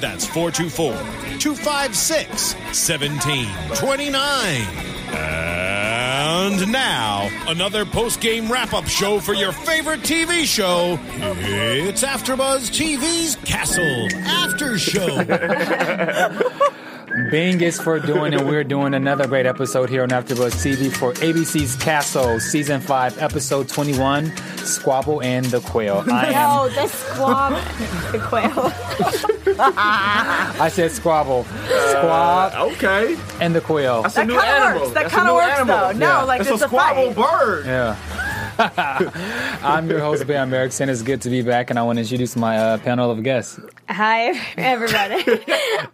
That's 424 256 1729. And now, another post game wrap up show for your favorite TV show. It's AfterBuzz TV's Castle After Show. Bing is for doing, and we're doing another great episode here on AfterBuzz TV for ABC's Castle, Season 5, Episode 21, Squabble and the Quail. I am, No, the squab, the quail. I said Squabble. Squab uh, Okay. and the Quail. That's a new kinda animal. works. That kinda works, animal. though. No, Yeah. like That's it's a a squabble fight. bird. Yeah. I'm your host, Bam Erickson. It's good to be back, and I want to introduce my uh, panel of guests. Hi, everybody.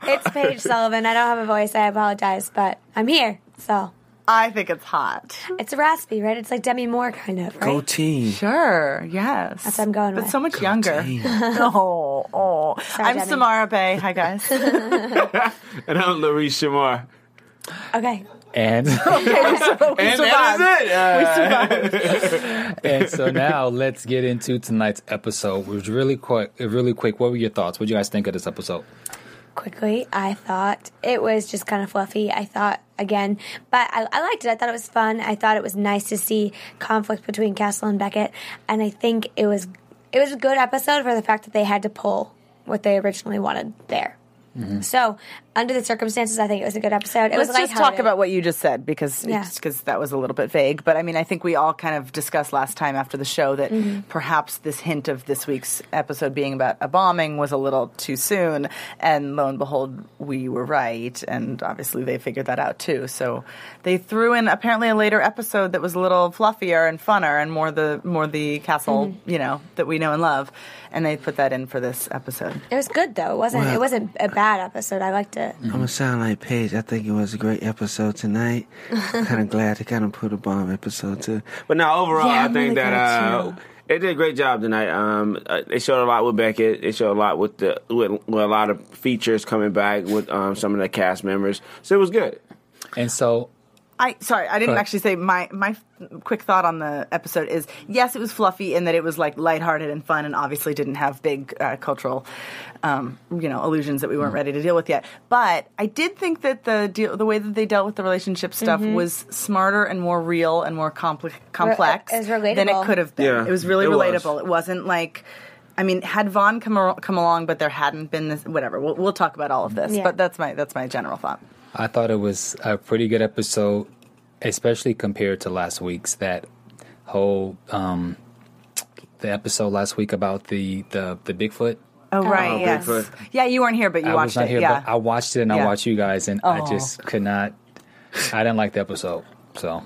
it's Paige Sullivan. I don't have a voice. I apologize, but I'm here. So I think it's hot. it's raspy, right? It's like Demi Moore, kind of, right? Go team. Sure, yes. That's what I'm going but with. so much younger. oh, oh. Sorry, I'm Demi. Samara Bay. Hi, guys. And I'm Larice Shamar. Okay. And we And survived. that is it. Uh, and so now let's get into tonight's episode. Which was really quick, really quick. What were your thoughts? What do you guys think of this episode? Quickly, I thought it was just kind of fluffy. I thought again, but I, I liked it. I thought it was fun. I thought it was nice to see conflict between Castle and Beckett, and I think it was it was a good episode for the fact that they had to pull what they originally wanted there. So, under the circumstances, I think it was a good episode. It Let's was just talk about what you just said because Yeah. because that was a little bit vague. But I mean, I think we all kind of discussed last time after the show that Mm-hmm. perhaps this hint of this week's episode being about a bombing was a little too soon, and lo and behold, we were right. And obviously, they figured that out too. So they threw in apparently a later episode that was a little fluffier and funner and more the more the castle, Mm-hmm. you know, that we know and love. And they put that in for this episode. It was good though. It wasn't. Well- it wasn't a bad episode. I liked it. I'm gonna sound like Paige. I think it was a great episode tonight. kind of glad to kind of put a bomb episode too. but now overall, Yeah, I think really that glad, uh, they did a great job tonight. Um, uh, they showed a lot with Beckett. They showed a lot with the with, with a lot of features coming back with um, some of the cast members. So it was good. And so I sorry, I didn't actually say my my quick thought on the episode is yes, it was fluffy in that it was like lighthearted and fun, and obviously didn't have big uh, cultural, um, you know, illusions that we weren't ready to deal with yet. But I did think that the deal, the way that they dealt with the relationship stuff was smarter and more real and more compli- complex it was than it could have been. Yeah, it was really it was. relatable. It wasn't like. I mean, had Vaughn come ar- come along, but there hadn't been this. Whatever. We'll, we'll talk about all of this. Yeah. But that's my that's my general thought. I thought it was a pretty good episode, especially compared to last week's. That whole um, the episode last week about the the the Bigfoot. Oh right, Oh, yes, Bigfoot. yeah. You weren't here, but you I watched was not it. here, yeah. but I watched it and I watched you guys, and I Oh. just could not. I didn't like the episode, so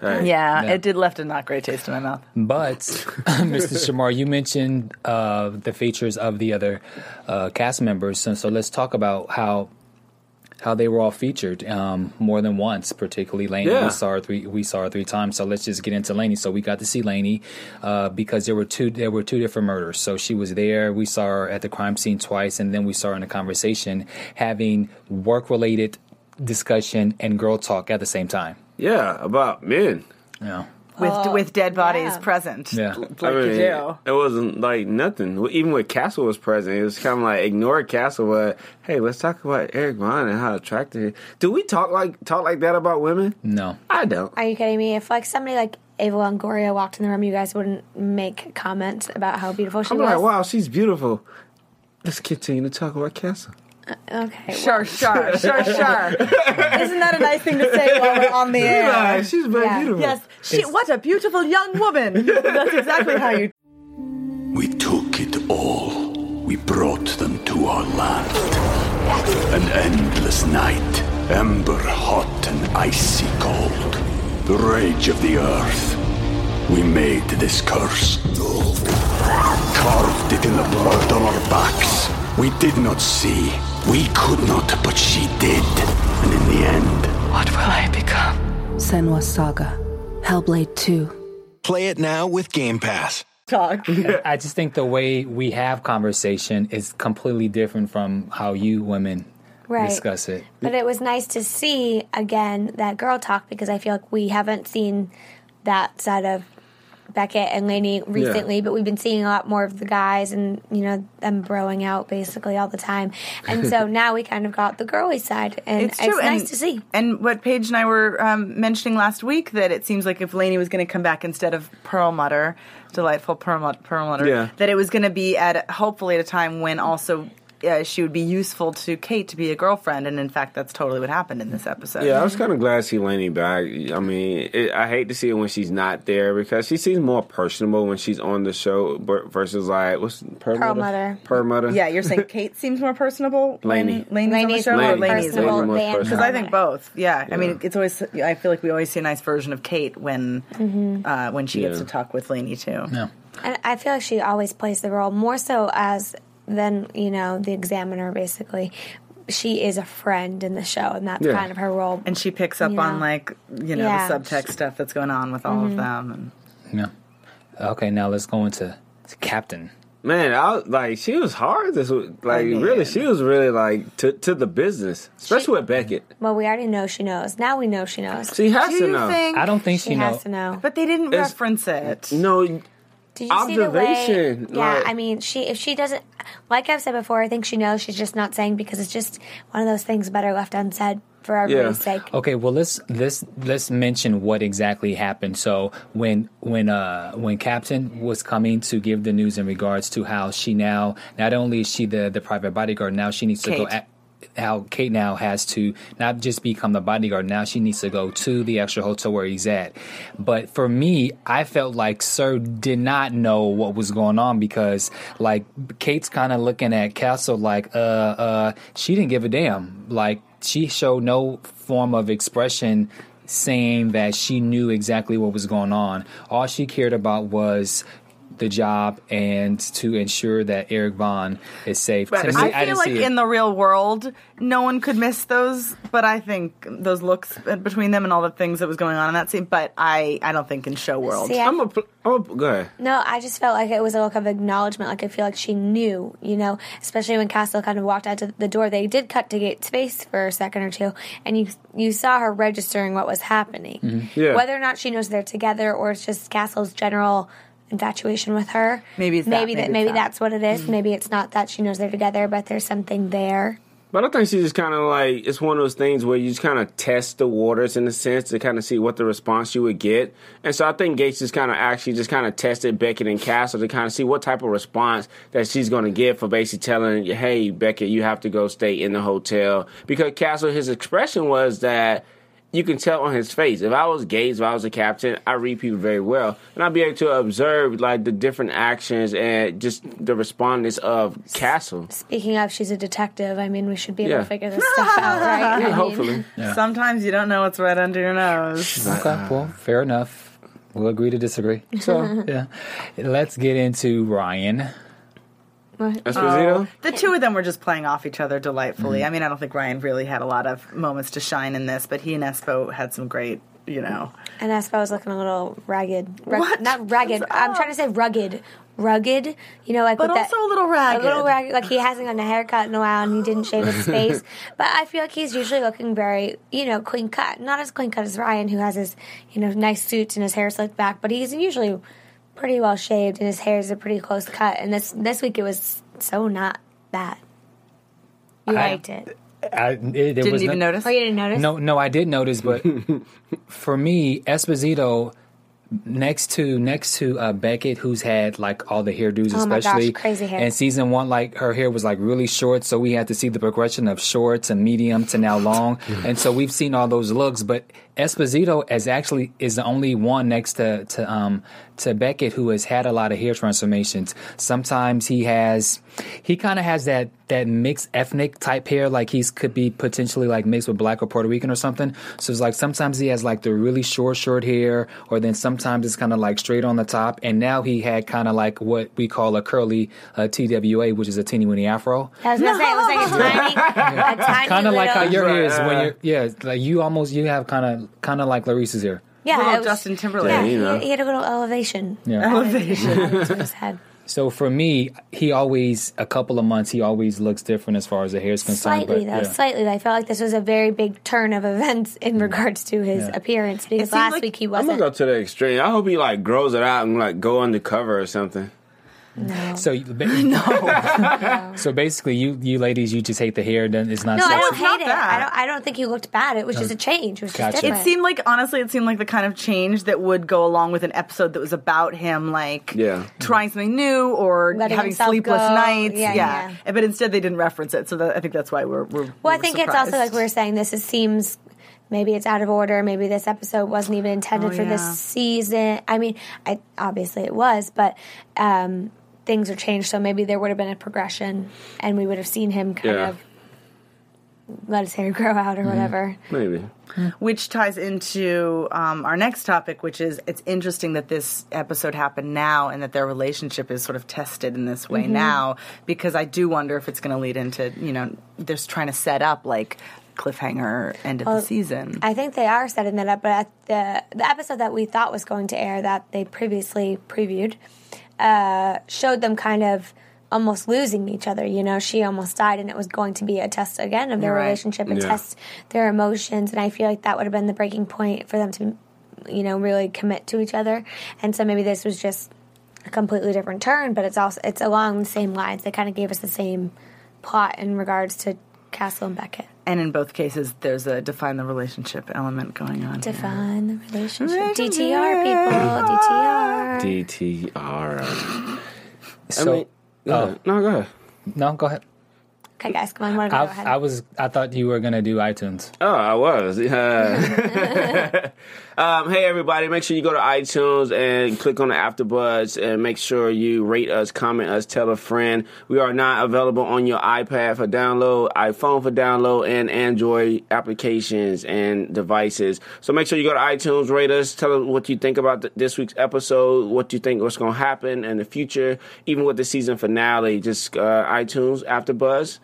Hey. Yeah, Yeah. it did left a not great taste in my mouth. But Mr. Shamar, you mentioned uh, the features of the other uh, cast members, so, so let's talk about how how they were all featured um, more than once. Particularly Lanie, Yeah. we saw her three we saw her three times. So let's just get into Lanie. So we got to see Lanie uh, because there were two there were two different murders. So she was there. We saw her at the crime scene twice, and then we saw her in a conversation having work related discussion and girl talk at the same time. Yeah, about men. Yeah. With Oh, with dead bodies yeah. present, Yeah. like I mean, you do. It wasn't like nothing. Even when Castle was present, it was kind of like ignore Castle, but hey, let's talk about Eric Vaughn and how attractive. he- Do we talk like talk like that about women? No. I don't. Are you kidding me? If like somebody like Eva Longoria walked in the room, you guys wouldn't make comments about how beautiful she I'm was. like, wow, she's beautiful. Let's continue to talk about Castle. Okay. Sure, sure, sure, sure. Isn't that a nice thing to say while we're on the air? Yeah, she's very Yeah. beautiful. Yes, she. What a beautiful young woman. That's exactly how you. We took it all. We brought them to our land. An endless night, ember hot and icy cold. The rage of the earth. We made this curse. Carved it in the blood on our backs. We did not see. We could not, but she did. And in the end, What will I become? Senua's Saga. Hellblade 2. Play it now with Game Pass. Talk. I just think the way we have conversation is completely different from how you women Right. discuss it. But it was nice to see again that girl talk because I feel like we haven't seen that side of Beckett and Lanie recently, but we've been seeing a lot more of the guys and you know them broing out basically all the time. And so now we kind of got the girly side, and it's, It's true. nice and, to see. And what Paige and I were um, mentioning last week that it seems like if Lanie was going to come back instead of Perlmutter, delightful Perlmutter, Perlmutter Yeah. that it was going to be at hopefully at a time when also. Uh, she would be useful to Kate to be a girlfriend, and in fact, that's totally what happened in this episode. Yeah, I was kind of glad to see Lanie back. I mean, it, I hate to see it when she's not there because she seems more personable when she's on the show versus like what's Perlmutter? Perlmutter. Perlmutter. Yeah, you're saying Kate seems more personable. Lanie. when Lanie's on the Lanie's show, Lanie. Lanie's personable more personable. Because I think both. Yeah. I mean, it's always. I feel like we always see a nice version of Kate when uh, when she gets to talk with Lanie too. Yeah. And I feel like she always plays the role more so as than you know the examiner. Basically, she is a friend in the show, and that's Yeah. kind of her role. And she picks up You on know. like you know Yeah. the subtext stuff that's going on with all of mm-hmm. them. And Yeah. Okay, now let's go into to Captain. Man, I was, like she was hard this week. Like oh, man. really, she was really like to to the business, especially with Beckett. well, we already know she knows. Now we know she knows. She has Do to you know. think? I don't think she she, has knows. to know. But they didn't It's- reference it. no, Did you see the way? Observation, Yeah, like- I mean, she if she doesn't, like I've said before, I think she knows. She's just not saying because it's just one of those things better left unsaid for everybody's Yeah. sake. Okay, well let's let's let's mention what exactly happened. So when when uh when Captain was coming to give the news in regards to how she now not only is she the the private bodyguard, now she needs to go at how Kate now has to not just become the bodyguard, now she needs to go to the extra hotel where he's at. But for me, I felt like Sir did not know what was going on because like Kate's kind of looking at Castle like uh uh she didn't give a damn. Like she showed no form of expression saying that she knew exactly what was going on. All she cared about was the job and to ensure that Eric Vaughn is safe. But To me, I didn't feel like it. in the real world, no one could miss those. But I think those looks between them and all the things that was going on in that scene. But I, I don't think in show world. See, I- I'm a, I'm a go ahead. No, I just felt like it was a look of acknowledgement. Like I feel like she knew, you know, especially when Castle kind of walked out to the door. They did cut to Gates' face for a second or two, and you you saw her registering what was happening. Mm-hmm. Yeah. Whether or not she knows they're together, or it's just Castle's general infatuation with her. Maybe it's that, maybe maybe that it's maybe that. that's what it is. Mm-hmm. Maybe it's not that she knows they're together, but there's something there. But I think she just kind of like it's one of those things where you just kind of test the waters in a sense to kind of see what the response you would get. And so I think Gates just kind of actually just kind of tested Beckett and Castle to kind of see what type of response that she's going to get for basically telling, "Hey, Beckett, you have to go stay in the hotel." Because Castle, his expression was that you can tell on his face. If I was Gates, if I was a captain, I read people very well, and I'd be able to observe like the different actions and just the respondents of Castle. Speaking of, she's a detective. I mean, we should be able Yeah. to figure this stuff out, right? I Yeah, mean, hopefully. Sometimes you don't know what's right under your nose. Ah, okay, well, fair enough. We'll agree to disagree. So, yeah. Let's get into Ryan. Esposito. Oh, the two of them were just playing off each other delightfully. Mm-hmm. I mean, I don't think Ryan really had a lot of moments to shine in this, but he and Espo had some great, you know. And Espo was looking a little ragged. Rug- What? Not ragged. I'm trying to say rugged. Rugged. You know, like But with that- also a little ragged. A little ragged. Like he hasn't gotten a haircut in a while and he didn't shave his face. But I feel like he's usually looking very, you know, clean cut. Not as clean cut as Ryan, who has his, you know, nice suits and his hair slicked back. But he's usually pretty well shaved and his hair is a pretty close cut. And this this week it was so not that. You I- liked it. I, it, there Didn't was even no, notice? Oh, you didn't notice? No, no, I did notice, but for me, Esposito next to next to uh, Beckett, who's had like all the hairdos, Oh my gosh, especially crazy hair. In season one, like her hair was like really short, so we had to see the progression of short to medium to now long, and so we've seen all those looks. But Esposito is actually is the only one next to to um to Beckett who has had a lot of hair transformations. Sometimes he has he kind of has that that mixed ethnic type hair, like he's could be potentially like mixed with black or Puerto Rican or something. So it's like sometimes he has like the really short short hair, or then sometimes it's kind of like straight on the top. And now he had kind of like what we call a curly uh, TWA, which is a teeny weeny afro. I was gonna say it was like a tiny, a tiny Kind of like how your hair is when you're yeah, like you almost you have kind of kind of like Larissa's hair. Yeah, Little was- Justin Timberlake. Yeah, you know. he, he had a little elevation. Yeah. Elevation. in his head. So for me, he always a couple of months he always looks different as far as the hair is concerned. Slightly but, though, yeah. slightly. I felt like this was a very big turn of events in mm-hmm. regards to his Yeah. appearance because last like- week he wasn't. I'm gonna wasn't. go to the extreme. I hope he like grows it out and like go undercover or something. No. So you- no. so basically, you you ladies, you just hate the hair. Then it's not. No, I don't hate it. I don't. I don't think he looked bad. It was just a change. It was Gotcha. just It different. It seemed like honestly, it seemed like the kind of change that would go along with an episode that was about him, like Yeah. trying something new or Letting having sleepless go. nights. Yeah, Yeah, yeah. but instead they didn't reference it, so that, I think that's why we're. we're Well, we I were think it's also like surprised. we were saying. This is, seems maybe it's out of order. Maybe this episode wasn't even intended Oh, for yeah. this season. I mean, I, obviously it was, but um, things are changed. So maybe there would have been a progression, and we would have seen him kind Yeah. of let his hair grow out or Mm-hmm. whatever. Maybe. which ties into um, our next topic, which is it's interesting that this episode happened now and that their relationship is sort of tested in this way Mm-hmm. now, because I do wonder if it's going to lead into you know they're just trying to set up like cliffhanger end of the season. I think they are setting that up, but at the the episode that we thought was going to air that they previously previewed uh, showed them kind of almost losing each other. You know, she almost died, and it was going to be a test again of their Right. relationship and Yeah. test their emotions. And I feel like that would have been the breaking point for them to, you know, really commit to each other. And so maybe this was just a completely different turn, but it's also it's along the same lines. They kind of gave us the same plot in regards to Castle and Beckett. and in both cases, there's a define the relationship element going on. here. Define the relationship. DTR, people. DTR. DTR. So, I mean, go oh, ahead. no, go ahead. no, go ahead. Okay, guys, come on. One go I, ahead. I was. I thought you were gonna do iTunes. Oh, I was. Yeah. um, hey, everybody! Make sure you go to iTunes and click on the AfterBuzz, and make sure you rate us, comment us, tell a friend. We are not available on your iPad for download, iPhone for download, and Android applications and devices. So make sure you go to iTunes, rate us, tell us what you think about th- this week's episode, what you think what's going to happen in the future, even with the season finale. Just uh, iTunes, AfterBuzz,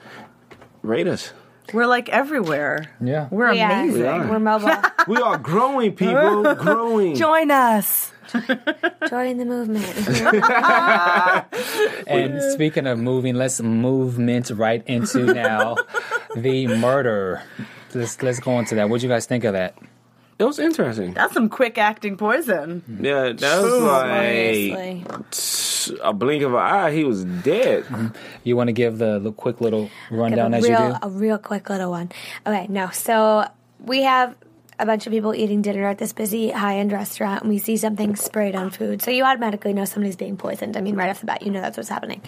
rate us. We're like everywhere. Yeah. We're We are. amazing. We're mobile. We are growing, people, growing. Join us. Join the movement. And speaking of moving, let's movement right into now the murder. Let's let's go into that. What do you guys think of that? It was interesting. That's some quick acting poison. Yeah, that was Seriously. like a blink of an eye. He was dead. You want to give the, the quick little rundown a as real, you do? a real quick little one. Okay, no. So we have a bunch of people eating dinner at this busy high end restaurant and we see something sprayed on food. So you automatically know somebody's being poisoned. I mean, right off the bat, you know that's what's happening.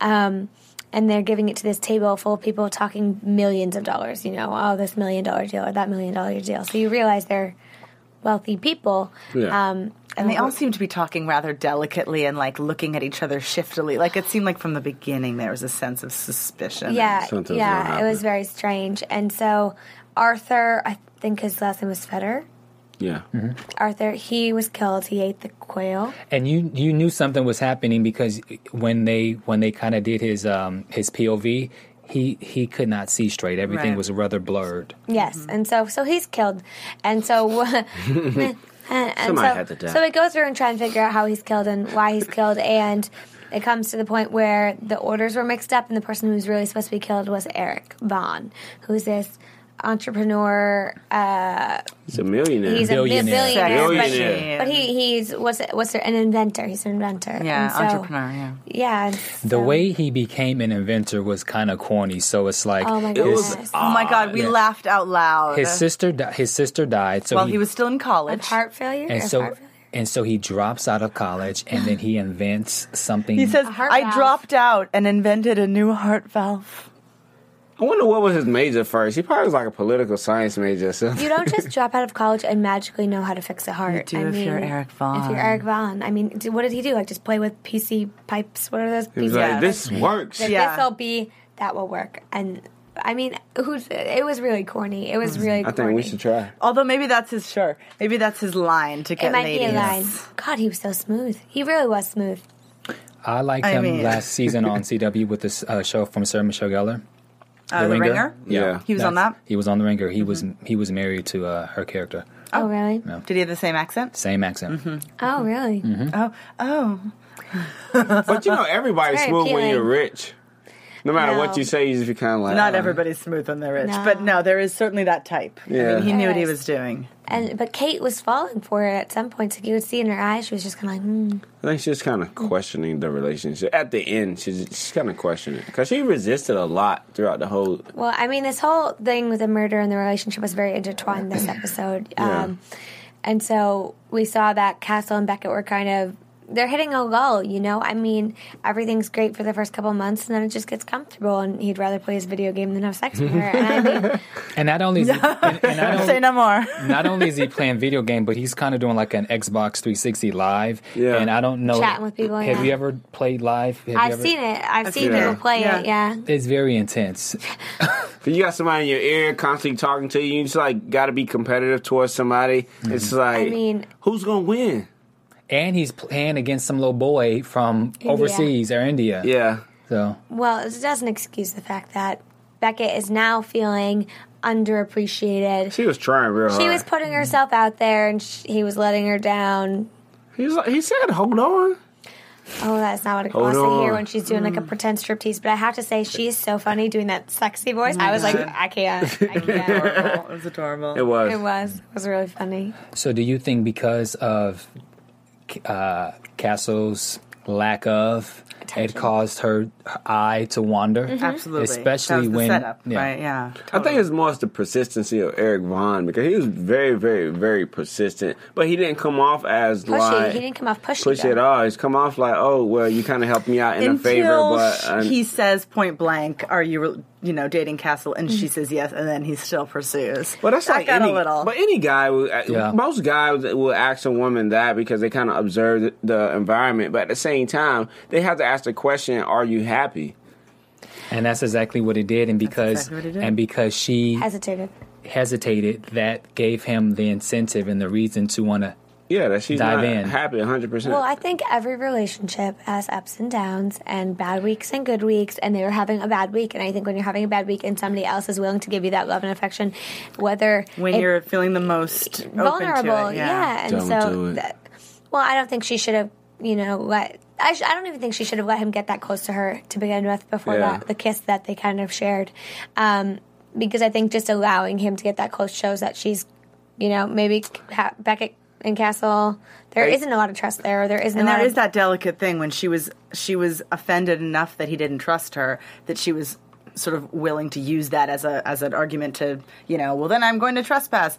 Um, and they're giving it to this table full of people talking millions of dollars, you know, oh, this million dollar deal or that million dollar deal. So you realize they're wealthy people. Yeah. Um, And they all seem to be talking rather delicately and like looking at each other shiftily. Like it seemed like from the beginning there was a sense of suspicion. Yeah, yeah, it was very strange. And so Arthur, I think his last name was Feder. Yeah. Arthur, he was killed. He ate the quail. And you you knew something was happening because when they when they kind of did his um his POV, he he could not see straight. Everything Right. was rather blurred. Yes, and so so he's killed, and so and, and so, had to so we go through and try and figure out how he's killed and why he's killed, and it comes to the point where the orders were mixed up, and the person who was really supposed to be killed was Eric Vaughn, who's this entrepreneur. Uh, He's a millionaire. He's a billionaire, billionaire, Billionaire. but, but he, he's what's it, what's there, an inventor. He's an inventor. Yeah, so- entrepreneur, yeah. Yeah. and The way he became an inventor was kind of corny. So it's like Oh my his, goodness. Oh my god, we Yeah. laughed out loud. his sister di- his sister died. So While he was still in college. Of heart failure. and so heart failure? and so he drops out of college and then he invents something. He says, I dropped out and invented a new heart valve. I wonder what was his major first. He probably was like a political science major. or something. You don't just drop out of college and magically know how to fix a heart. You do I if mean, you're Eric Vaughn. If you're Eric Vaughn, I mean, d- what did he do? Like just play with PC pipes? What are those? He was PC like, pipes? "This works." That Yeah. This'll be that will work. And I mean, who's? It was really corny. It was really. I corny. think we should try. Although maybe that's his sure. Maybe that's his line to get It might ladies. be a line. God, he was so smooth. He really was smooth. I liked I him mean- last season on CW with this uh, show from Sarah Michelle Gellar. Uh, The Ringer? Yeah. He was on that? He was on the Ringer. He was he was married to uh, her character. Oh, really? Yeah. Did he have the same accent? Same accent. Oh, really? Mm-hmm. Oh, oh. But you know, everybody's Very smooth when you're rich. No matter No. what you say, you just be kind of like. Not uh, everybody's smooth when they're rich, No. but no, there is certainly that type. I Yeah. mean, he knew what he was doing. And but Kate was falling for it at some point. Like you would see in her eyes, she was just kind of like, hmm. I think she's kind of questioning the relationship. At the end, she's, she's kind of questioning. Because she resisted a lot throughout the whole. Well, I mean, this whole thing with the murder and the relationship was very intertwined this episode. Yeah. Um, and so we saw that Castle and Beckett were kind of they're hitting a lull, you know? I mean, everything's great for the first couple months and then it just gets comfortable and he'd rather play his video game than have sex with her. And I mean, And not only is he, and, and not, Say no more. not only is he playing video game, but he's kind of doing like an Xbox 360 live. Yeah. And I don't know. Chatting with people, Have yeah. you ever played live? Have I've ever- seen it. I've, I've seen seen people play Yeah. it, yeah. It's very intense. If you got somebody in your ear constantly talking to you, you just like got to be competitive towards somebody. It's mm-hmm. like, I mean, who's going to win? And he's playing against some little boy from India. overseas or India. Yeah. So well, it doesn't excuse the fact that Beckett is now feeling underappreciated. She was trying real hard. She was putting herself out there and sh he was letting her down. He, was like, he said, hold on. Oh, that's not what it Hold wants to hear when she's doing like a pretend striptease. But I have to say, she is so funny doing that sexy voice. I was like, mm-hmm. I can't. I can't. Adorable. It was adorable. It was. it was. It was really funny. So, do you think because of uh, Castle's lack of it caused her, her eye to wander? Mm-hmm. Absolutely. Especially that was the when setup, yeah. right? Yeah. I think it's more the persistency of Eric Vaughn because he was very, very, very persistent, but he didn't come off as Pushy. like he didn't come off pushy. pushy though. at all. He's come off like, oh, well, you kind of helped me out in a favor, but sh- uh, he says point blank, "Are you, you know, dating Castle?" And she says yes, and then he still pursues. Well, that's that like got any, a little. But any guy, will, Yeah. most guys will ask a woman that because they kind of observe the, the environment. But at the same time, they have to ask the question: Are you happy? and that's exactly what it did. And because exactly did. and because she Hesitated. hesitated, that gave him the incentive and the reason to want to. Yeah, that she's Dive not in. happy 100. percent Well, I think every relationship has ups and downs and bad weeks and good weeks, and they were having a bad week. And I think when you're having a bad week and somebody else is willing to give you that love and affection, whether when it- you're feeling the most open to vulnerable, it, yeah. And Don't so, do it. that, well, I don't think she should have, you know, let. I, sh- I don't even think she should have let him get that close to her to begin with before Yeah. that the kiss that they kind of shared, um, because I think just allowing him to get that close shows that she's, you know, maybe ha- Beckett and Castle. There Hey. not a lot of trust there. There isn't And there of, that delicate thing when she was she was offended enough that he didn't trust her that she was sort of willing to use that as a as an argument to you know well then I'm going to trespass.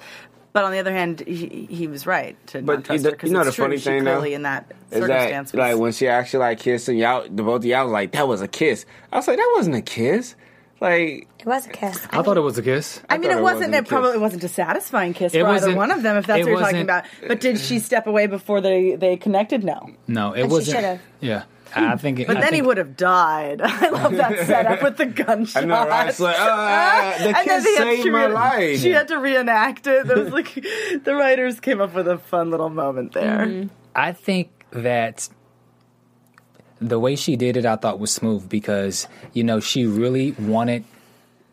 But on the other hand, he, he was right to But not trust you her because know the true. funny she thing, though, clearly in that Is circumstance that was- like when she actually like kissed and y'all, the both of y'all was like that was a kiss. I was like that wasn't a kiss. Like It was a kiss. I thought it was a kiss. I mean, thought it it wasn't. wasn't a It kiss. probably wasn't a satisfying kiss It for either one of them, if that's what you're talking about. But did she step away before they they connected? No. No, it she wasn't. should've. Yeah, I I think. It, But I then he would have died. I love that setup with the gunshot. I know, right? It's like, ah, the And then kiss they saved my re- life. She had to reenact it. There was like the writers came up with a fun little moment there. I think that the way she did it, I thought was smooth because you know she really wanted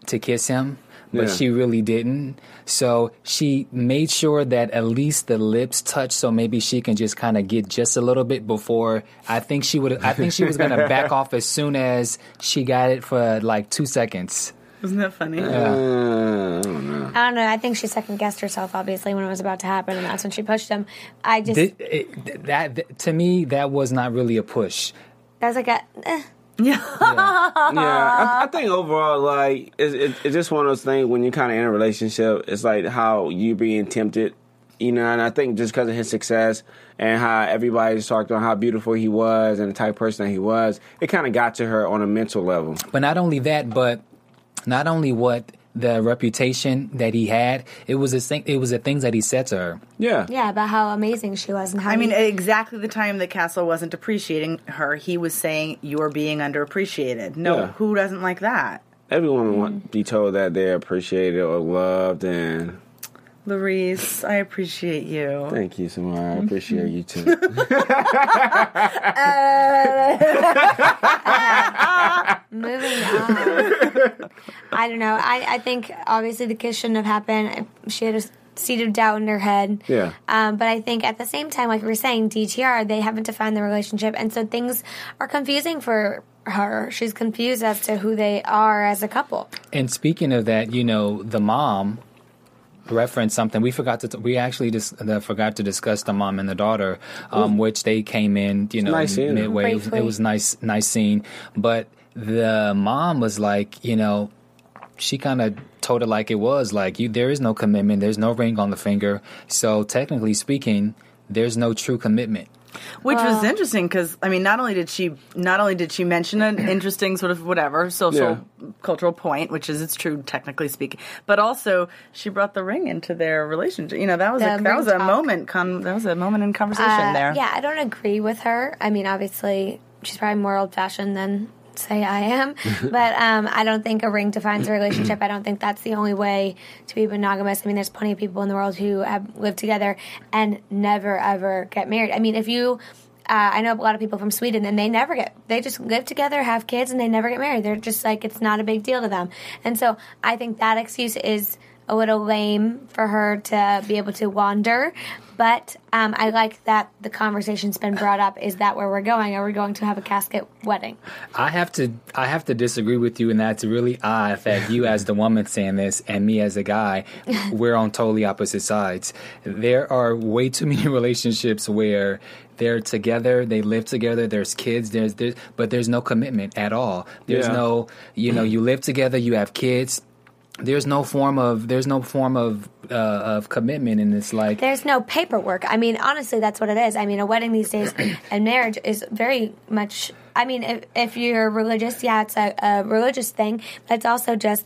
to kiss him, but Yeah. she really didn't. So she made sure that at least the lips touched, so maybe she can just kind of get just a little bit before. I think she would. I think she was going to back off as soon as she got it for like two seconds. Wasn't that funny? Uh, I don't know. I don't know. I think she second guessed herself, obviously, when it was about to happen, and that's when she pushed him. I just Thi- it- that, that to me, that was not really a push. that was like a. Eh. yeah, I, I think overall, like it's, it, it's just one of those things when you're kind of in a relationship. It's like how you being tempted, you know. And I think just because of his success and how everybody just talked on how beautiful he was and the type of person that he was, it kind of got to her on a mental level. But not only that, but not only what the reputation that he had, it was the thing. It was the things that he said to her. Yeah, Yeah, about how amazing she was and how. I mean, he- exactly the time that Castle wasn't appreciating her, he was saying, You're being underappreciated. No, Yeah. who doesn't like that? everyone mm-hmm. want to be told that they're appreciated or loved, and Larice, I appreciate you. thank you, Samara. I appreciate you too. Uh, Moving on. I don't know. I, I think obviously the kiss shouldn't have happened. She had a seed of doubt in her head. Yeah. Um, but I think at the same time, like we were saying, DTR, they haven't defined the relationship. And so things are confusing for her. She's confused as to who they are as a couple. And speaking of that, you know, the mom referenced something we forgot to. T- we actually just uh, forgot to discuss the mom and the daughter, um, which they came in, you know, Nice midway. It was, it was nice, nice scene. But the mom was like, you know, she kind of told it like it was. Like, you, there is no commitment. There's no ring on the finger. So technically speaking, there's no true commitment. Which was interesting because I mean, not only did she not only did she mention an interesting sort of whatever social cultural point, which is it's true technically speaking, but also she brought the ring into their relationship. You know, that was The a, that ring was a moment. Con, that was a moment in conversation Uh, there. Yeah, I don't agree with her. I mean, obviously, she's probably more old fashioned than say I am, but um, I don't think a ring defines a relationship. I don't think that's the only way to be monogamous. I mean, there's plenty of people in the world who have lived together and never ever get married. I mean, if you uh, I know a lot of people from Sweden, and they never get. They just live together, have kids, and they never get married. They're just like it's not a big deal to them. And so I think that excuse is a little lame for her to be able to wander. But um, I like that the conversation's been brought up. Is that where we're going? Are we going to have a Caskett wedding? I have to I have to disagree with you, and that's really odd that you as the woman saying this and me as a guy, we're on totally opposite sides. There are way too many relationships where they're together, they live together, there's kids, there's, there's but there's no commitment at all. There's Yeah. no you know, you live together, you have kids. There's no form of there's no form of uh, of commitment, and it's like There's no paperwork. I mean, honestly, that's what it is. I mean, a wedding these days and marriage is very much. I mean, if, if you're religious, yeah, it's a, a religious thing, but it's also just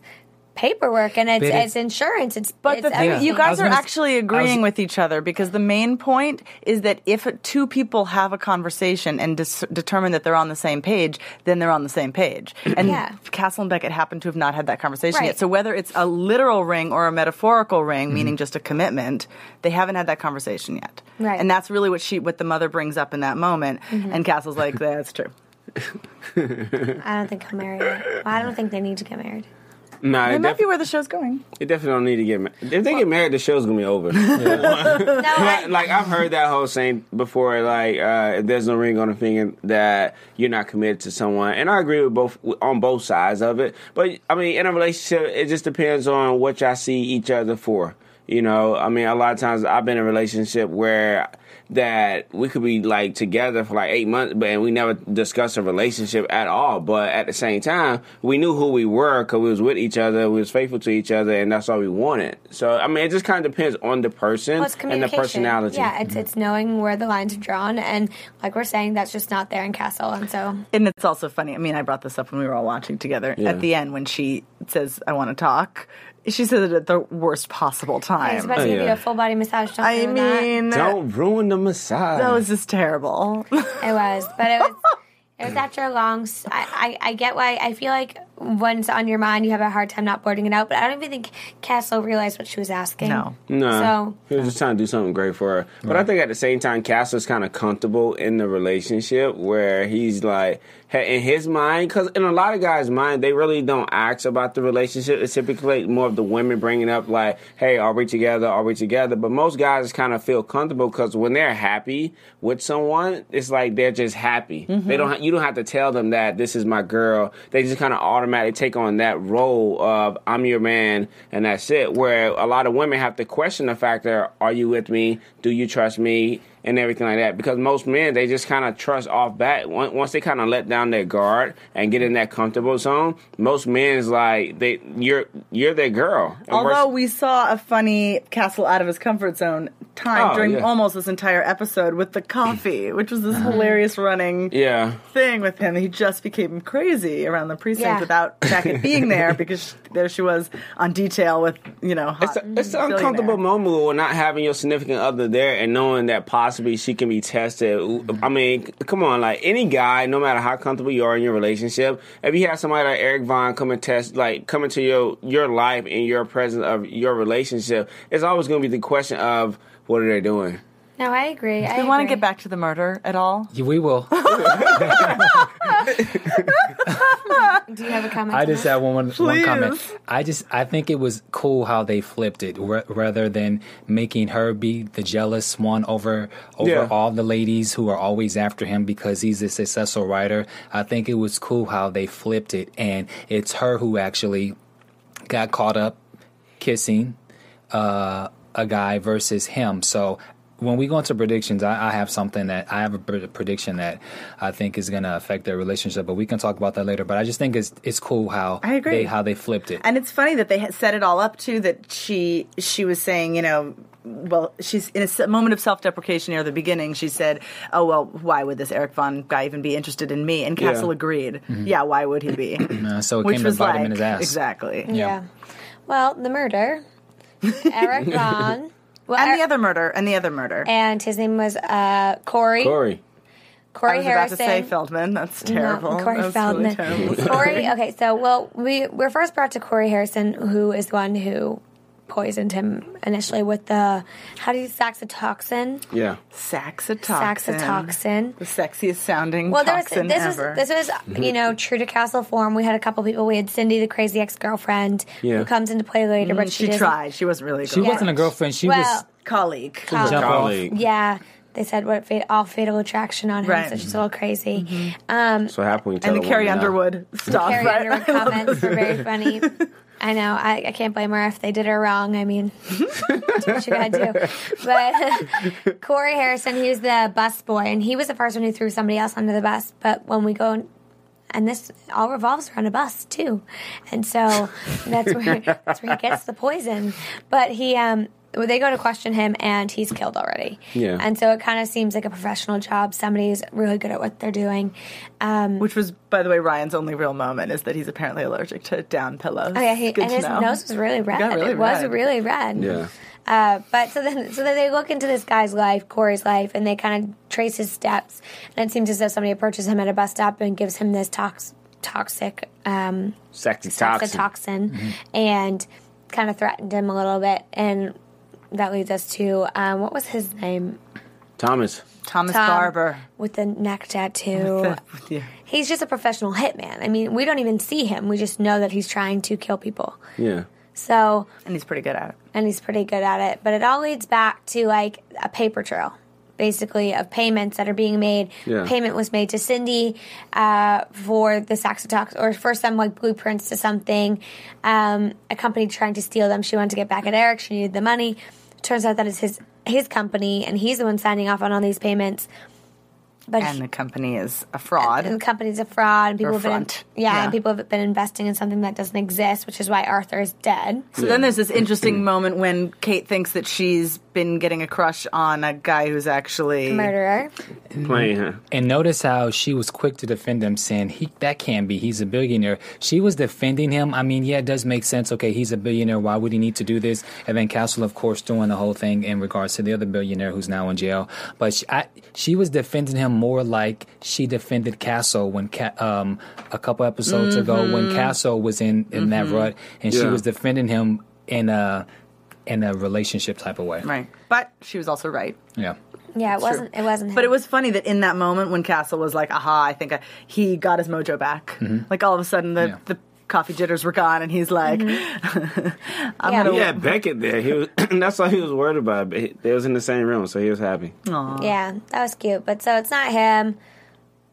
paperwork and it's, But it- it's insurance. It's But it's the thing, you guys are actually agreeing was- with each other because the main point is that if two people have a conversation and dis- determine that they're on the same page, then they're on the same page. And Yeah. Castle and Beckett happen to have not had that conversation Right. yet. So whether it's a literal ring or a metaphorical ring, Mm-hmm. meaning just a commitment, they haven't had that conversation yet. Right. And that's really what she, what the mother brings up in that moment. Mm-hmm. And Castle's like, that's true. I don't think he'll marry her. I don't think they need to get married. Nah, That it, might def- be where the show's going. it definitely don't need to get married. If they get married, the show's gonna be over. No, like I've heard that whole saying before. Like uh, if there's no ring on the finger, that you're not committed to someone, and I agree with both on both sides of it. But I mean, in a relationship, it just depends on what y'all see each other for. You know, I mean, a lot of times I've been in a relationship where that we could be like together for like eight months, but and we never discussed a relationship at all. But at the same time, we knew who we were because we was with each other, we was faithful to each other, and that's all we wanted. So I mean, it just kind of depends on the person Well, and the personality. Yeah, it's it's knowing where the lines are drawn, and like we're saying, that's just not there in Castle, and so And it's also funny. I mean, I brought this up when we were all watching together. Yeah. At the end, when she says, "I want to talk," she says it at the worst possible I was time. about to oh, give you yeah. a full body massage. Don't I ruin that. mean, Don't ruin the massage. that was just terrible. It was, but it was. It was after a long. I, I, I get why. I feel like when it's on your mind, you have a hard time not blurting it out. But I don't even think Castle realized what she was asking. No. No, So he was just trying to do something great for her. But I think at the same time, Castle's kind of comfortable in the relationship where he's like, in his mind, because in a lot of guys' mind, they really don't ask about the relationship. It's typically more of the women bringing up like, "Hey, are we together? Are we together?" But most guys kind of feel comfortable because when they're happy with someone, it's like they're just happy. They mm-hmm. don't. Ha- you don't have to tell them that this is my girl. They just kind of take on that role of I'm your man, and that's it. Where a lot of women have to question the factor: Are you with me? Do you trust me? And everything like that, because most men they just kind of trust off bat. Once once they kind of let down their guard and get in that comfortable zone, most men is like they you're you're their girl. And Although we're- saw a funny Castle out of his comfort zone time Oh, during yeah. almost this entire episode with the coffee, which was this hilarious running yeah, thing with him. He just became crazy around the precinct Yeah. without Beckett being there because there she was on detail with you know. It's, a, it's an uncomfortable billionaire. moment with not having your significant other there and knowing that possibly she can be tested. I mean, come on, like any guy, no matter how comfortable you are in your relationship, if you have somebody like Eric Vaughn come and test, like come into your your life and your presence of your relationship, it's always going to be the question of what are they doing. No, I agree. I Do we want to get back to the murder at all? Yeah, we will. Do you have a comment? I just that? have one, one, one comment. Please. I just I think it was cool how they flipped it, ra- rather than making her be the jealous one over over Yeah. all the ladies who are always after him because he's a successful writer. I think it was cool how they flipped it, and it's her who actually got caught up kissing uh, a guy versus him. So when we go into predictions, I, I have something that I have a prediction that I think is going to affect their relationship, but we can talk about that later. But I just think it's it's cool how I agree. they how they flipped it. And it's funny that they set it all up too. That she she was saying, you know, well, she's in a moment of self deprecation near the beginning. She said, "Oh well, why would this Eric Vaughn guy even be interested in me?" And Castle Yeah. agreed. Yeah, why would he be? Uh, so it Which came to bite like him in his ass. exactly. Yeah. Well, the murder. Eric Vaughn. Well, And Er- the other murder, and the other murder. and his name was uh, Corey. Corey. Corey I was Harrison. about to say Feldman. That's terrible. No, Corey That's really Feldman. terrible. Corey. Okay, so well, we we're first brought to Corey Harrison, who is the one who poisoned him initially with the how do you saxitoxin? Yeah. Saxitoxin. Saxitoxin. The sexiest sounding Well, there was, toxin this ever. was this was you know true to Castle form. We had a couple people. We had Cindy, the crazy ex girlfriend, Yeah. who comes into play later, but Mm, she, she tried. She wasn't really. a She girl. wasn't a girlfriend. She Well, was colleague. Colleague. Colleague. Yeah, they said what fat, all fatal attraction on him, Right. so she's a little crazy. Um, So happy when you tell And the Carrie woman that. Underwood stuff. Carrie right? Underwood comments were very funny. I know. I, I can't blame her if they did her wrong. I mean, do what you gotta do. But Corey Harrison, he was the bus boy, and he was the first one who threw somebody else under the bus. But when we go, and this all revolves around a bus too, and so that's where that's where he gets the poison. But he, um, they go to question him, and he's killed already. Yeah. And so it kind of seems like a professional job. Somebody's really good at what they're doing. Um, Which was, by the way, Ryan's only real moment is that he's apparently allergic to down pillows. Oh yeah, he, Good and to his know. nose was really red. really it was really red. Yeah. Uh, but so then, so then they look into this guy's life, Corey's life, and they kind of trace his steps. And it seems as though somebody approaches him at a bus stop and gives him this tox- toxic um, Sexy toxin. toxin, and kind of threatened him a little bit. And that leads us to um, what was his name? Thomas. Thomas Tom, Barber. with the neck tattoo. Yeah. He's just a professional hitman. I mean, we don't even see him. We just know that he's trying to kill people. Yeah. So And he's pretty good at it. and he's pretty good at it. But it all leads back to like a paper trail, basically, of payments that are being made. Yeah. Payment was made to Cindy uh, for the Saxotox or for some like blueprints to something. Um, a company trying to steal them. She wanted to get back at Eric. She needed the money. Turns out that is his his company, and he's the one signing off on all these payments. But and the company is a fraud. and the company's a fraud, and people Or have been yeah, Yeah. and people have been investing in something that doesn't exist, which is why Arthur is dead. So then there's this interesting moment when Kate thinks that she's been getting a crush on a guy who's actually a murderer. Playing mm-hmm. her. And notice how she was quick to defend him, saying he that can't be. He's a billionaire. She was defending him. I mean, yeah, it does make sense. Okay, he's a billionaire. Why would he need to do this? And then Castle, of course, doing the whole thing in regards to the other billionaire who's now in jail. But she, I, she was defending him more like she defended Castle when Ca- um, a couple episodes ago when Mhm. Castle was in in that Mhm. rut, and she was defending him in a in a relationship type of way. Right. But she was also right. Yeah. Yeah, it It's wasn't. It wasn't. Him. But it was funny that in that moment when Castle was like, aha, I think I, he got his mojo back. Mhm. Like all of a sudden the, the coffee jitters were gone and he's like, mm-hmm. I'm Yeah. going He had Beckett there. He was. that's all he was worried about. But he- They was in the same room, so he was happy. Yeah, that was cute. But so it's not him.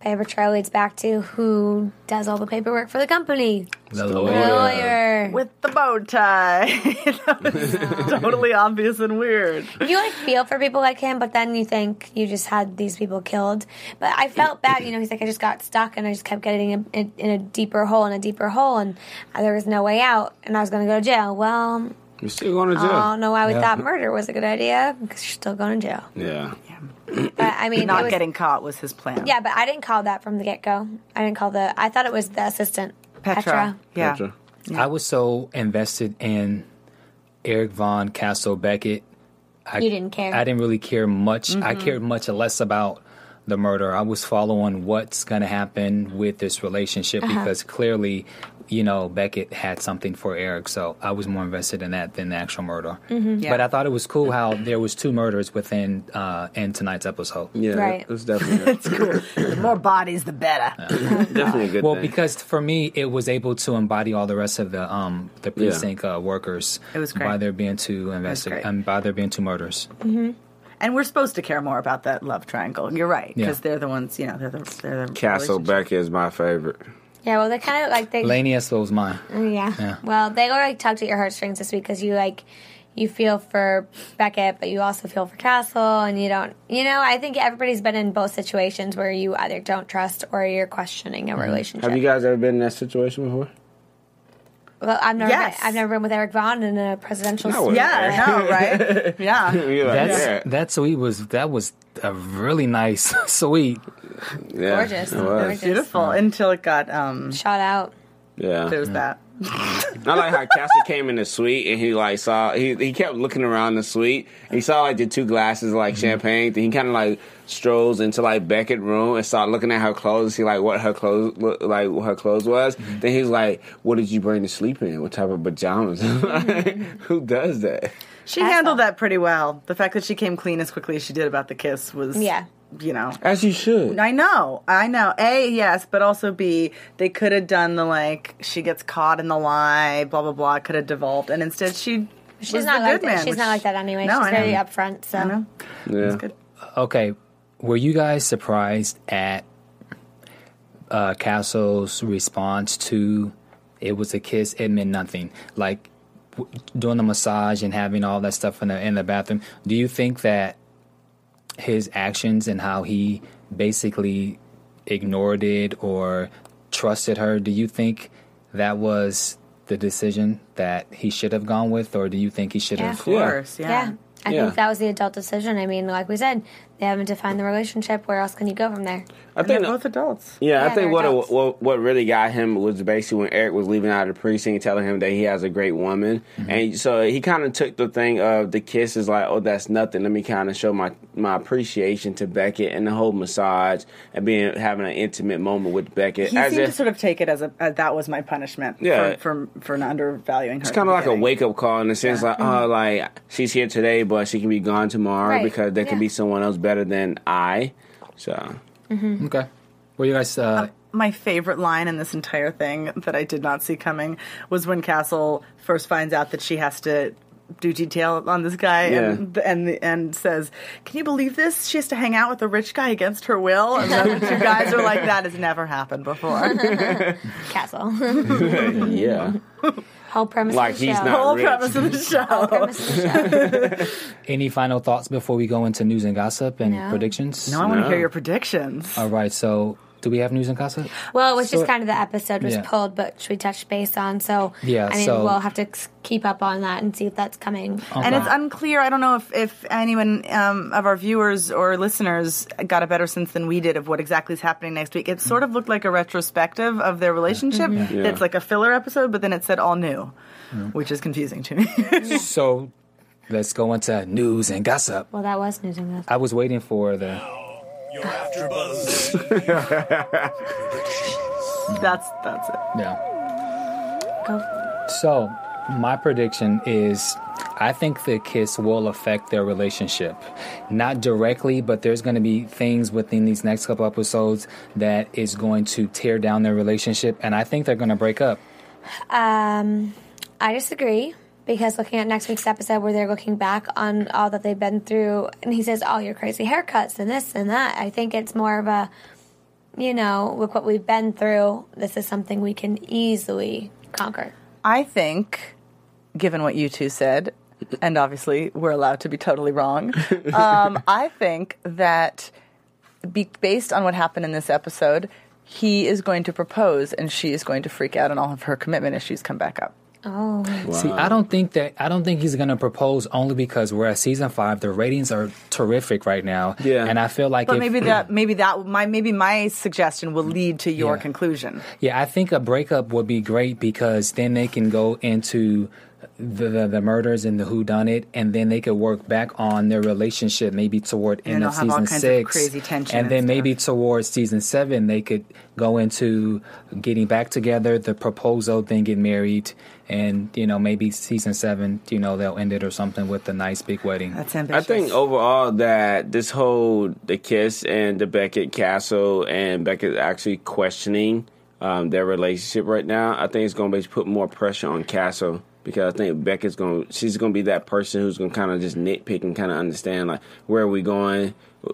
Paper trail leads back to who does all the paperwork for the company. The The lawyer. With the bow tie. that was totally obvious and weird. you like feel for people like him, but then you think you just had these people killed. But I felt bad, you know. He's like, I just got stuck, and I just kept getting in, in, in a deeper hole and a deeper hole, and there was no way out, and I was going to go to jail. Well, You're still going to jail. I jail. don't know why we Yeah. thought murder was a good idea because you're still going to jail. Yeah. But I mean, not was, getting caught was his plan. Yeah, but I didn't call that from the get go. I didn't call the. I thought it was the assistant Petra. Yeah. Petra. I was so invested in Eric Vaughn Castle Beckett. I, You didn't care. I didn't really care much. I Mhm. cared much less about the murder. I was following what's going to happen with this relationship Uh-huh. because clearly, you know, Beckett had something for Eric. So I was more invested in that than the actual murder. Mhm. Yeah. But I thought it was cool how there was two murders within uh, in tonight's episode. Yeah, Right. it was definitely It's cool. the more bodies, the better. definitely a good well, thing. because for me, it was able to embody all the rest of the um the Yeah. precinct uh, workers. It was great. by there being two investigators great. um, by there being two murders. hmm And we're supposed to care more about that love triangle. You're right because Yeah. they're the ones. You know, they're the they're the Castle Beckett is my favorite. Yeah, well, they kind of like they. Lanie Eslo was mine. Oh, yeah. Yeah. Well, they were like tugged at your heartstrings this week because you like you feel for Beckett, but you also feel for Castle, and you don't. You know, I think everybody's been in both situations where you either don't trust or you're questioning a mm-hmm. relationship. Have you guys ever been in that situation before? well, I've never. Yes. Been, I've never been with Eric Vaughn in a presidential. No. Yeah, I know, right? Yeah. You're That's yeah. that suite was that was a really nice suite. Yeah, Gorgeous. it was. Gorgeous. Beautiful until it got um. Shot out. Yeah. There was that. I like how Castle came in the suite and he like saw he he kept looking around the suite. And he saw like the two glasses of, like mm-hmm. champagne. Then he kind of like strolls into like Beckett room and started looking at her clothes. See like what her clothes look, like what her clothes was. Mm-hmm. Then he's like, "What did you bring to sleep in? What type of pajamas? Mm-hmm. Who does that?" She handled that pretty well. The fact that she came clean as quickly as she did about the kiss was, Yeah. You know. As you should. I know, I know. A, yes, but also B, they could have done the like, she gets caught in the lie, blah, blah, blah, could have devolved. And instead she She's was not the like good that. man. She's which- not like that anyway. No, She's I know. very upfront. So I know. Yeah. Okay, were you guys surprised at uh, Castle's response to it was a kiss? It meant nothing. Like w- doing the massage and having all that stuff in the in the bathroom. Do you think that his actions and how he basically ignored it or trusted her? Do you think that was the decision that he should have gone with, or do you think he should Yeah. have? Of course, yeah. yeah. I Yeah. think that was the adult decision. I mean, like we said, they haven't defined the relationship. Where else can you go from there? I And they're think both adults. Yeah, Yeah, I think what, adults. what what really got him was basically when Eric was leaving out of the precinct, telling him that he has a great woman, mm-hmm. and so he kind of took the thing of the kiss is like, oh, that's nothing. Let me kind of show my my appreciation to Beckett and the whole massage and being having an intimate moment with Beckett. He as seemed if, to sort of take it as a as that was my punishment Yeah. for, for for not undervaluing her. it's kind of like a wake up call in the sense like, mm-hmm. oh, like she's here today, but she can be gone tomorrow Right, because there can be someone else better than I. So Okay. Were you guys? Uh, my favorite line in this entire thing that I did not see coming was when Castle first finds out that she has to do detail on this guy and and and says, "Can you believe this? She has to hang out with a rich guy against her will." And the two guys are like, "That has never happened before." Castle. yeah. Whole premise like of the he's show. not Whole rich. premise of the show. Whole premise of the show. Any final thoughts before we go into news and gossip and No. predictions? No, I want to No. hear your predictions. All right. So, do we have news and gossip? Well, it was So- just kind of the episode was Yeah. pulled, but we touched base on. So Yeah, I mean, so- we'll have to keep up on that and see if that's coming. And it's unclear. I don't know if, if anyone um, of our viewers or listeners got a better sense than we did of what exactly is happening next week. It sort of looked like a retrospective of their relationship. Mm-hmm. Yeah. It's like a filler episode, but then it said all new, which is confusing to me. so, let's go into news and gossip. well, that was news and gossip. I was waiting for the. Your AfterBuzz. that's that's it. Yeah. Go. So, my prediction is I think the kiss will affect their relationship. Not directly, but there's going to be things within these next couple episodes that is going to tear down their relationship, and I think they're going to break up. Um, I disagree because looking at next week's episode where they're looking back on all that they've been through, and he says, "All your crazy haircuts and this and that." I think it's more of a, you know, with what we've been through, this is something we can easily conquer. I think, given what you two said, and obviously we're allowed to be totally wrong, um, I think that be, based on what happened in this episode, he is going to propose and she is going to freak out and all of her commitment issues come back up. Oh, See, I don't think that I don't think he's going to propose only because we're at season five. The ratings are terrific right now, Yeah. and I feel like But if, maybe that maybe that my maybe my suggestion will lead to your Yeah. conclusion. Yeah, I think a breakup would be great because then they can go into the the, the murders and the who done it, and then they could work back on their relationship maybe toward And end they'll of have all season kinds of six, crazy tension and and then stuff. maybe towards season seven they could go into getting back together, the proposal, then get married, and you know maybe season seven, you know they'll end it or something with a nice big wedding. That's I think overall that this whole the kiss and the Beckett Castle and Beckett actually questioning um, their relationship right now. I think it's going to be put more pressure on Castle because I think Beckett's going to she's going to be that person who's going to kind of just nitpick and kind of understand like where are we going.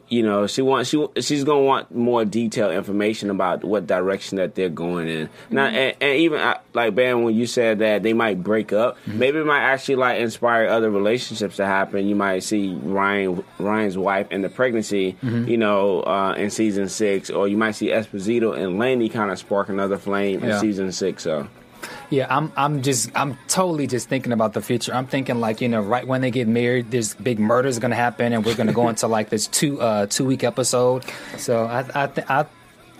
You know, she wants she she's gonna want more detailed information about what direction that they're going in. Now, and, and even uh, like Ben, when you said that they might break up, maybe it might actually like inspire other relationships to happen. You might see Ryan Ryan's wife and the pregnancy, you know, uh, in season six, or you might see Esposito and Lanie kind of spark another flame in season six. So Yeah, I'm I'm just I'm totally just thinking about the future. I'm thinking like, you know, right when they get married, there's big murders gonna happen and we're gonna go into like this two uh two week episode. So I I th- I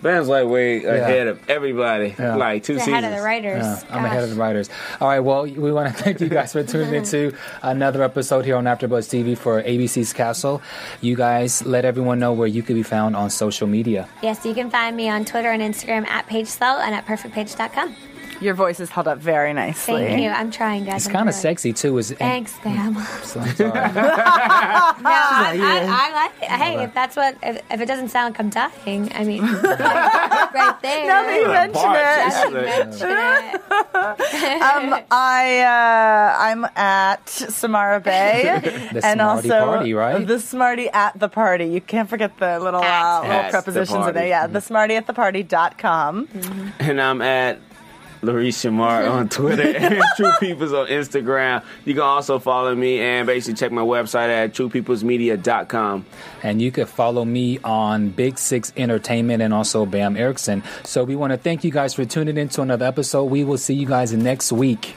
Ben's like way ahead of everybody, Yeah. like two the seasons. Ahead of the writers. Yeah, I'm ahead of the writers. All right, well, we want to thank you guys for tuning in to another episode here on AfterBuzz TV for ABC's Castle. You guys let everyone know where you can be found on social media. Yes, you can find me on Twitter and Instagram at PageSpell and at perfectpage.com. Your voice is held up very nicely. Thank you. I'm trying, guys. It's I'm kind of trying. sexy too. Is Thanks, Sam. So I'm sorry. No, I, I, I like it. Hey, if that's what, if, if it doesn't sound like I'm dying, I mean, right there. Now that you mention it. that you mention it. um, I uh, I'm at Samara Bay, The and Smarty also Party, right? the Smarty at the party. You can't forget the little uh, At. little At the prepositions in party. there. Yeah, the Smarty at the party.com. And I'm at Larice Shamar on Twitter and True Peoples on Instagram. You can also follow me and basically check my website at truepeoplesmedia.com. and you could follow me on Big Six Entertainment and also Bam Erickson. So we want to thank you guys for tuning in to another episode. We will see you guys next week.